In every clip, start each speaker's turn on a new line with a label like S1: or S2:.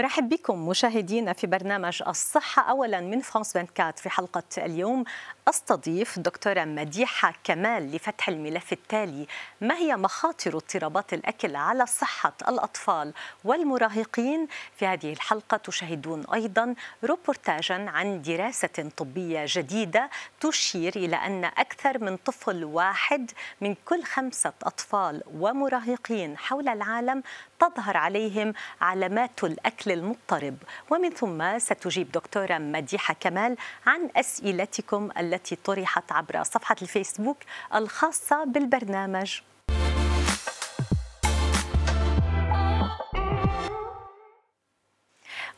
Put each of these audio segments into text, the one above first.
S1: أرحب بكم مشاهدينا في برنامج الصحة. اولا من فرانس 24 في حلقة اليوم أستضيف دكتورة مديحة كمال لفتح الملف التالي. ما هي مخاطر اضطرابات الأكل على صحة الأطفال والمراهقين؟ في هذه الحلقة تشاهدون أيضا روبورتاجا عن دراسة طبية جديدة تشير إلى أن أكثر من طفل واحد من كل خمسة أطفال ومراهقين حول العالم تظهر عليهم علامات الأكل المضطرب. ومن ثم ستجيب دكتورة مديحة كمال عن أسئلتكم التي طرحت عبر صفحة الفيسبوك الخاصة بالبرنامج.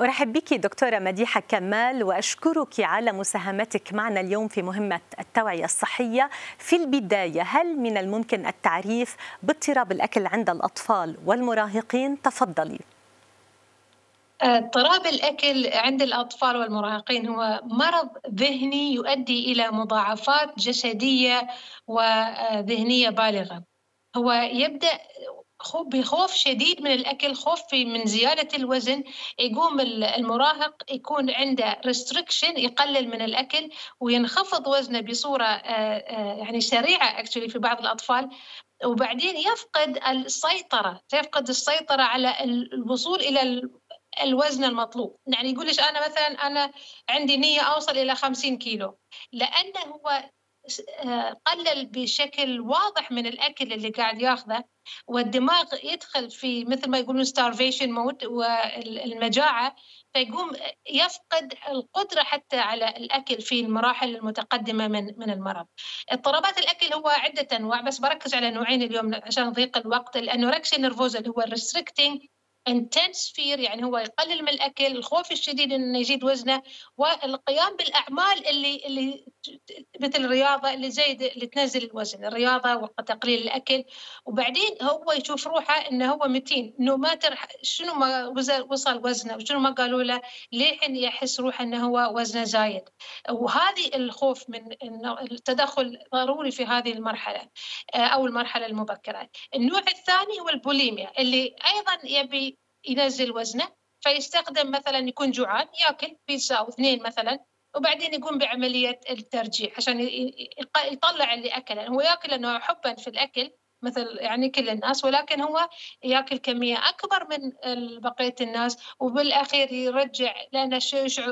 S1: أرحب بك دكتورة مديحة كمال وأشكرك على مساهمتك معنا اليوم في مهمة التوعية الصحية في البداية. هل من الممكن التعريف باضطراب الأكل عند الأطفال والمراهقين؟ تفضلي.
S2: اضطراب الأكل عند الأطفال والمراهقين هو مرض ذهني يؤدي إلى مضاعفات جسدية وذهنية بالغة. هو يبدأ بخوف شديد من الأكل خوف من زيادة الوزن. يقوم المراهق يكون عنده restriction يقلل من الأكل وينخفض وزنه بصورة يعني سريعة actually في بعض الأطفال. وبعدين يفقد السيطرة يفقد السيطرة على الوصول إلى الوزن المطلوب. يعني يقول لك أنا مثلا أنا عندي نية أوصل إلى 50 كيلو لأنه هو قلل بشكل واضح من الأكل اللي قاعد ياخذه والدماغ يدخل في مثل ما يقولون starvation مود والمجاعة فيقوم يفقد القدرة حتى على الأكل في المراحل المتقدمة من من المرض. اضطرابات الأكل هو عدة أنواع بس بركز على نوعين اليوم عشان ضيق الوقت ال anorexia nervosa اللي هو ال restricting intense fear يعني هو يقلل من الأكل الخوف الشديد إنه يزيد وزنه والقيام بالأعمال اللي اللي مثل الرياضة اللي زي اللي تنزل الوزن الرياضة وتقليل الأكل. وبعدين هو يشوف روحه إنه هو متين إنه ما شنو ما وصل وزنه وشنو ما قالوا له للحين يحس روحه إنه هو وزنه زايد. وهذه الخوف من التدخل ضروري في هذه المرحلة أو المرحلة المبكرة. النوع الثاني هو البوليميا اللي أيضا يبي ينزل وزنه فيستخدم مثلا يكون جوعان يأكل بيتزا أو اثنين مثلا وبعدين يقوم بعملية الترجيع عشان يطلع اللي أكله. هو يأكل لأنه حبا في الأكل مثل يعني كل الناس ولكن هو يأكل كمية أكبر من بقية الناس وبالأخير يرجع لأنه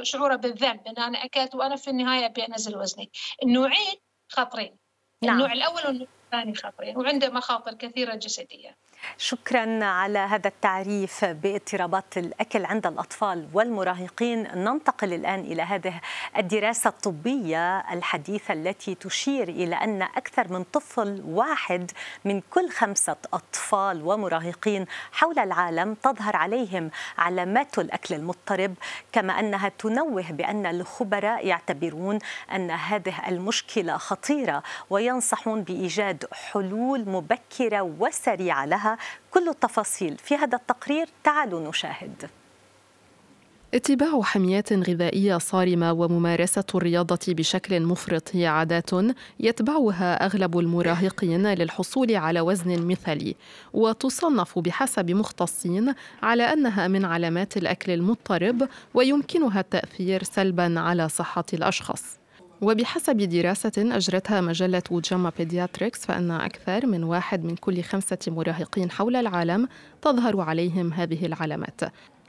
S2: شعوره بالذنب إن أنا أكلت وأنا في النهاية أبي انزل وزني. النوعين خطرين. نعم. النوع الأول والنوع الثاني خطرين وعنده مخاطر كثيرة جسدية.
S1: شكرا على هذا التعريف باضطرابات الأكل عند الأطفال والمراهقين. ننتقل الآن إلى هذه الدراسة الطبية الحديثة التي تشير إلى أن أكثر من طفل واحد من كل خمسة أطفال ومراهقين حول العالم تظهر عليهم علامات الأكل المضطرب كما أنها تنوه بأن الخبراء يعتبرون أن هذه المشكلة خطيرة وينصحون بإيجاد حلول مبكرة وسريعة لها كل التفاصيل. في هذا التقرير تعالوا نشاهد.
S3: اتباع حميات غذائية صارمة وممارسة الرياضة بشكل مفرط هي عادات يتبعها أغلب المراهقين للحصول على وزن مثالي وتصنف بحسب مختصين على أنها من علامات الأكل المضطرب ويمكنها التأثير سلبا على صحة الأشخاص. وبحسب دراسة أجرتها مجلة جاما بيدياتريكس فإن أكثر من واحد من كل خمسة مراهقين حول العالم تظهر عليهم هذه العلامات.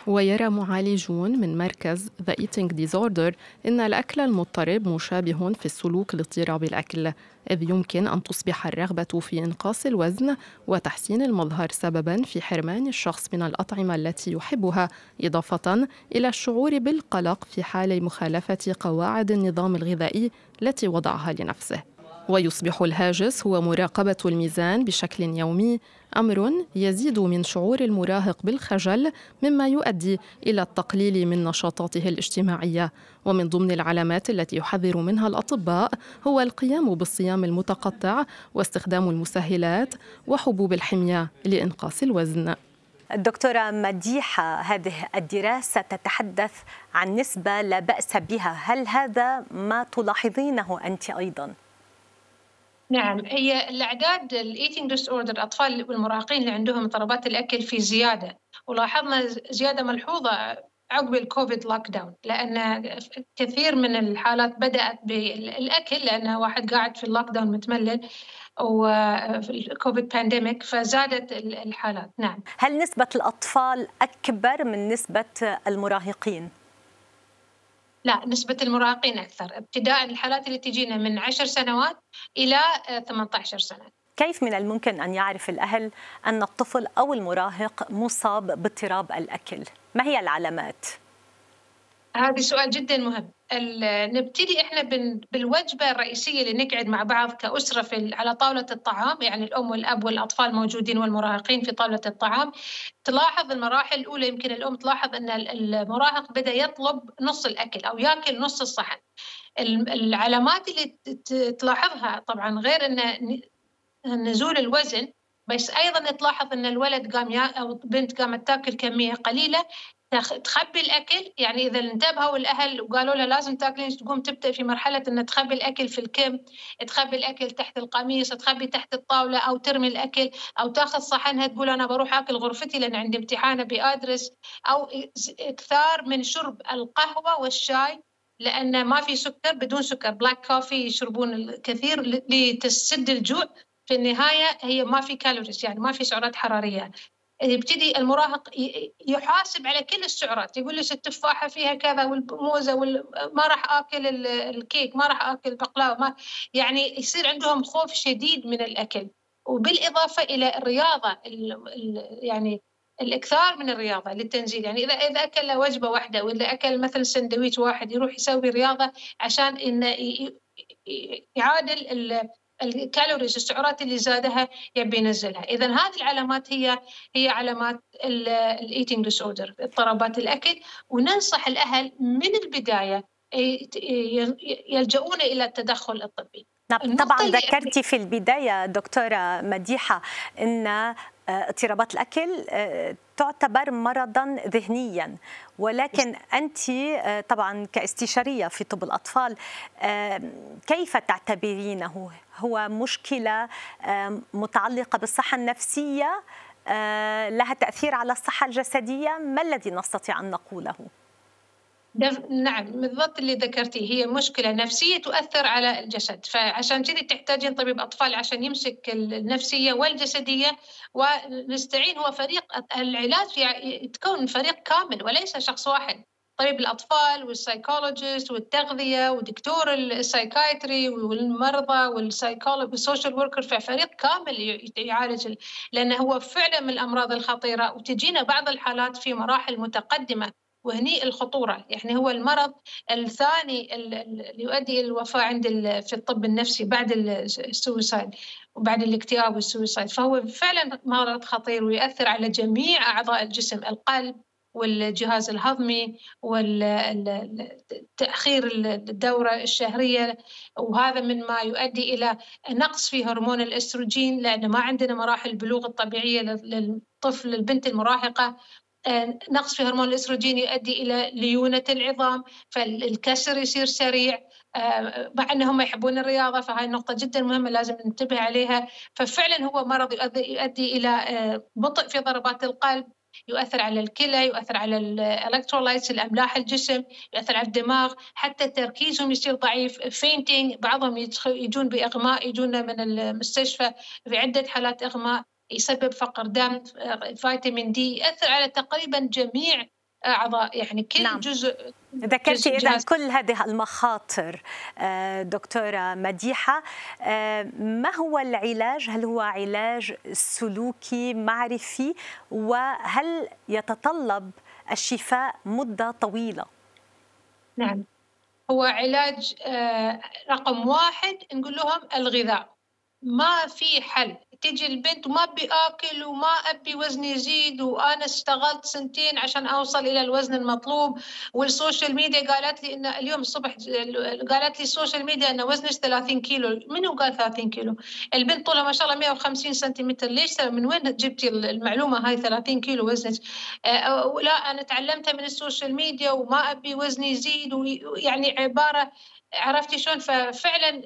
S3: ويرى معالجون من مركز The Eating Disorder إن الأكل المضطرب مشابه في السلوك لاضطراب الأكل. إذ يمكن أن تصبح الرغبة في إنقاص الوزن وتحسين المظهر سببا في حرمان الشخص من الأطعمة التي يحبها إضافة إلى الشعور بالقلق في حال مخالفة قواعد النظام الغذائي التي وضعها لنفسه. ويصبح الهاجس هو مراقبة الميزان بشكل يومي أمر يزيد من شعور المراهق بالخجل مما يؤدي إلى التقليل من نشاطاته الاجتماعية. ومن ضمن العلامات التي يحذر منها الأطباء هو القيام بالصيام المتقطع واستخدام المسهلات وحبوب الحمية لإنقاص الوزن.
S1: دكتورة مديحة هذه الدراسة تتحدث عن نسبة لا بأس بها. هل هذا ما تلاحظينه أنت أيضاً؟
S2: نعم هي الأعداد ال eating disorder الأطفال والمراهقين اللي عندهم اضطرابات الأكل في زيادة ولاحظنا زيادة ملحوظة عقب ال COVID lockdown لأن كثير من الحالات بدأت بالأكل لأن واحد قاعد في ال lockdown متملل وفي ال COVID pandemic فزادت الحالات. نعم.
S1: هل نسبة الأطفال أكبر من نسبة المراهقين؟
S2: لا نسبة المراهقين أكثر ابتداء الحالات اللي تجينا من 10 سنوات إلى 18 سنة
S1: كيف من الممكن أن يعرف الأهل أن الطفل أو المراهق مصاب باضطراب الأكل؟ ما هي العلامات؟
S2: هذا سؤال جدا مهم نبتدي إحنا بالوجبة الرئيسية اللي نقعد مع بعض كأسرة في على طاولة الطعام. يعني الأم والأب والأطفال موجودين والمراهقين في طاولة الطعام. تلاحظ المراحل الأولى يمكن الأم تلاحظ إن المراهق بدأ يطلب نص الأكل أو يأكل نص الصحن. العلامات اللي تلاحظها طبعا غير إن نزول الوزن بس أيضا تلاحظ إن الولد قام أو بنت قامت تأكل كمية قليلة تخبي الأكل يعني إذا انتبهوا الاهل وقالوا لها لازم تاكلين تقوم تبدأ في مرحلة إن تخبي الأكل في الكم تخبي الأكل تحت القميص تخبي تحت الطاولة أو ترمي الأكل أو تاخذ صحنها تقول أنا بروح آكل غرفتي لأن عندي امتحان ابي ادرس أو إكثار من شرب القهوة والشاي لأن ما في سكر بدون سكر black coffee يشربون الكثير لتسد الجوع في النهاية هي ما في calories يعني ما في سعرات حرارية. يبتدي المراهق يحاسب على كل السعرات. يقول ليش التفاحة فيها كذا والموزه وال... ما راح آكل الكيك ما راح آكل بقلاوه ما يعني يصير عندهم خوف شديد من الأكل. وبالإضافة إلى الرياضة ال... ال... يعني الإكثار من الرياضة للتنزيل. يعني اذا إذا أكل وجبة واحدة ولا أكل مثلا سندويش واحد يروح يسوي رياضة عشان إنه يعادل ال calories السعرات اللي زادها يبي ينزلها. اذا هذه العلامات هي هي علامات ال eating disorder اضطرابات الأكل. وننصح الأهل من البداية يلجؤون إلى التدخل الطبي.
S1: طبعا ذكرتي في البداية دكتورة مديحة إن اضطرابات الأكل تعتبر مرضا ذهنيا. ولكن أنت طبعا كاستشارية في طب الأطفال كيف تعتبرينه؟ هو مشكلة متعلقة بالصحة النفسية لها تأثير على الصحة الجسدية؟ ما الذي نستطيع أن نقوله؟
S2: نعم بالضبط اللي ذكرتيه. هي مشكلة نفسية تؤثر على الجسد. فعشان كذي تحتاجين طبيب أطفال عشان يمسك النفسية والجسدية ونستعين هو فريق العلاج تكون فريق كامل وليس شخص واحد. طبيب الأطفال وال psychologist والتغذية ودكتور ال psychiatry والمرضى والسايكولوجي وال social worker فريق كامل يعالج لأنه هو فعلا من الأمراض الخطيرة. وتجينا بعض الحالات في مراحل متقدمة. وهني الخطورة. يعني هو المرض الثاني اللي يؤدي إلى الوفاة عند في الطب النفسي بعد ال suicide وبعد الاكتئاب والسويسايد. فهو فعلا مرض خطير ويؤثر على جميع أعضاء الجسم القلب والجهاز الهضمي والتأخير الدورة الشهرية. وهذا من ما يؤدي إلى نقص في هرمون الأستروجين لأن ما عندنا مراحل البلوغ الطبيعية للطفل البنت المراهقة. نقص في هرمون الأستروجين يؤدي إلى ليونة العظام فالكسر يصير سريع. آه، مع إنهم يحبون الرياضة فهاي النقطه جدا مهمة لازم ننتبه عليها. ففعلا هو مرض يؤدي إلى آه، بطء في ضربات القلب يؤثر على الكلى يؤثر على ال electrolytes الأملاح الجسم يؤثر على الدماغ. حتى تركيزهم يصير ضعيف. fainting بعضهم يجون بإغماء يجون من المستشفى في عده حالات إغماء. يسبب فقر دم فيتامين D يأثر على تقريبا جميع أعضاء يعني كل نعم. جزء
S1: ذكرتي اذا كل هذه المخاطر آه، دكتورة مديحة. آه، ما هو العلاج؟ هل هو علاج سلوكي معرفي؟ وهل يتطلب الشفاء مدة طويلة؟
S2: نعم. هو علاج آه، رقم واحد نقول لهم الغذاء. ما في حل. تجي البنت وما ابي اكل وما أبي وزني يزيد وأنا اشتغلت سنتين عشان أوصل إلى الوزن المطلوب. وال social media قالت لي إن اليوم الصبح قالت لي ال social media إن وزنك 30 كيلو. منو قال 30 كيلو؟ البنت طولها ما شاء الله 150 سنتيمتر. ليش؟ من وين جبتي المعلومة هاي 30 كيلو وزنك؟ آه لا أنا تعلمتها من ال social media وما أبي وزني يزيد ويعني عبارة عرفتي شلون؟ ففعلا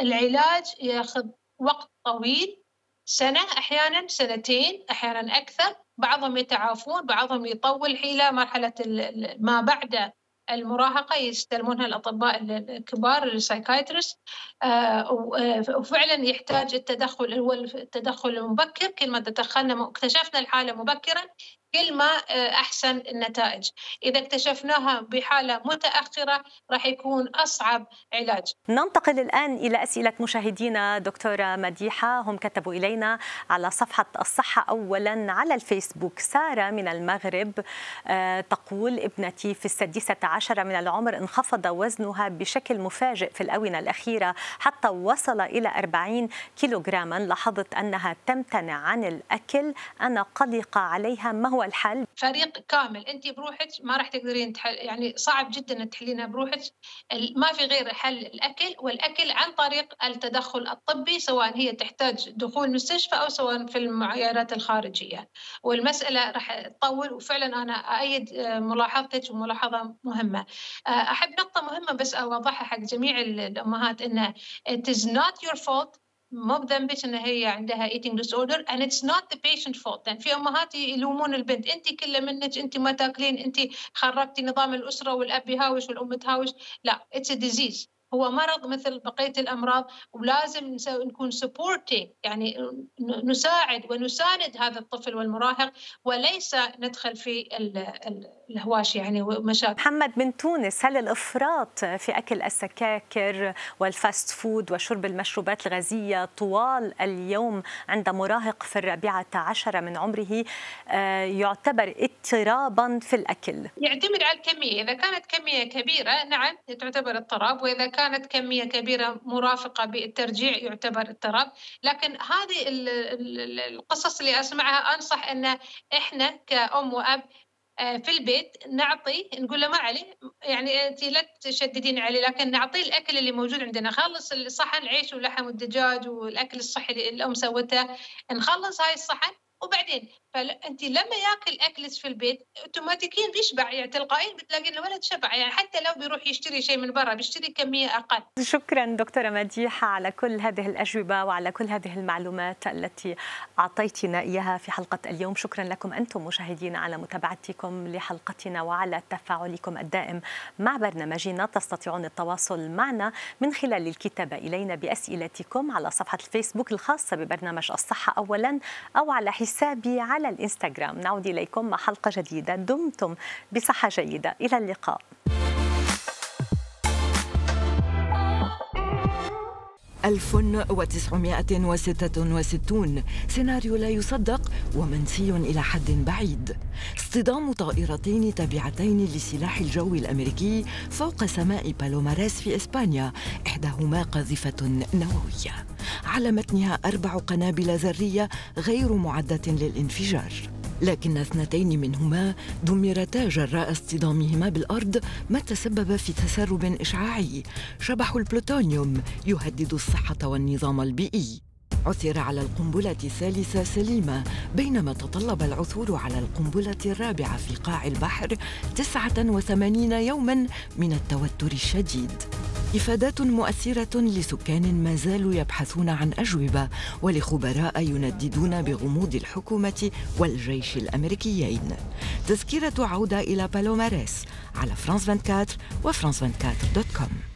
S2: العلاج ياخذ وقت طويل سنة أحيانا سنتين أحيانا أكثر. بعضهم يتعافون بعضهم يطول. إلى مرحلة ما بعد المراهقة يستلمونها الأطباء الكبار السايكايترست آه، آه، وفعلا يحتاج التدخل هو التدخل المبكر. كل ما تدخلنا اكتشفنا الحالة مبكرا كل ما آه، أحسن النتائج. إذا اكتشفناها بحالة متأخرة راح يكون أصعب علاج.
S1: ننتقل الآن إلى أسئلة مشاهدينا. دكتورة مديحة هم كتبوا إلينا على صفحة الصحة اولا على الفيسبوك. سارة من المغرب آه، تقول ابنتي في السادسة عشر من العمر انخفض وزنها بشكل مفاجئ في الآونة الأخيرة حتى وصل إلى 40 كيلوغراما. لاحظت أنها تمتنع عن الأكل. أنا قلقه عليها. ما هو هو الحل؟
S2: فريق كامل انت بروحك ما راح تقدرين تحل يعني صعب جدا تحلينها بروحك. ما في غير حل الأكل والأكل عن طريق التدخل الطبي سواء هي تحتاج دخول مستشفى أو سواء في المعايرات الخارجية. والمسألة راح تطول وفعلا أنا ايد ملاحظتك وملاحظة مهمة. أحب نقطة مهمة بس أوضحها حق جميع الأمهات إنه it is not your fault مو بذنبك ان هي عندها eating disorder and it's not the patient fault. يعني في أمهات يلومون البنت. أنت كله منك أنت ما تاكلين أنت خربتي نظام الأسرة والأب يهاوش والأم تهاوش. لا a disease. هو مرض مثل بقية الأمراض ولازم نكون سبورتنج يعني نساعد ونساند هذا الطفل والمراهق وليس ندخل في الهواش يعني ومشاكل.
S1: محمد من تونس هل الإفراط في أكل السكاكر وال fast food وشرب المشروبات الغازية طوال اليوم عند مراهق في الرابعة عشر من عمره آه، يعتبر اضطرابا في الأكل؟
S2: يعتمد على الكمية إذا كانت كمية كبيرة نعم تعتبر اضطراب وإذا كانت كمية كبيرة مرافقة بالترجيع يعتبر اضطراب لكن هذه القصص اللي أسمعها أنصح إن إحنا كأم وأب آه، في البيت نعطي نقول له ما عليه يعني انت لا تشددين عليه لكن نعطيه الأكل اللي موجود عندنا. خلص الصحن عيش ولحم والدجاج والأكل الصحي اللي الأم سوته نخلص هاي الصحن وبعدين فانت لما ياكل اكلك في البيت اوتوماتيكيا بيشبع يعني تلقائيا بتلاقين الولد شبع يعني حتى لو بيروح يشتري شيء من برا بيشتري كمية أقل.
S1: شكرا دكتورة مديحة على كل هذه الأجوبة وعلى كل هذه المعلومات التي أعطيتنا إياها في حلقة اليوم، شكرا لكم أنتم مشاهدينا على متابعتكم لحلقتنا وعلى تفاعلكم الدائم مع برنامجنا، تستطيعون التواصل معنا من خلال الكتابة إلينا بأسئلتكم على صفحة الفيسبوك الخاصة ببرنامج الصحة اولا أو على حسابي على على الإنستغرام. نعود إليكم مع حلقة جديدة. دمتم بصحة جيدة. إلى اللقاء.
S4: 1966 سيناريو لا يصدق ومنسي إلى حد بعيد. اصطدام طائرتين تابعتين لسلاح الجو الأمريكي فوق سماء بالوماريس في إسبانيا. إحداهما قاذفة نووية. على متنها أربع قنابل ذرية غير معدة للانفجار. لكن اثنتين منهما دمرتا جراء اصطدامهما بالأرض ما تسبب في تسرب إشعاعي. شبح البلوتونيوم يهدد الصحة والنظام البيئي. عثر على القنبلة الثالثة سليمة بينما تطلب العثور على القنبلة الرابعة في قاع البحر 89 يوما من التوتر الشديد. إفادات مؤثرة لسكان ما زالوا يبحثون عن أجوبة ولخبراء ينددون بغموض الحكومة والجيش الأمريكيين. تذكرة عودة إلى بالوماريس على فرانس 24 وفرانس 24 dot com.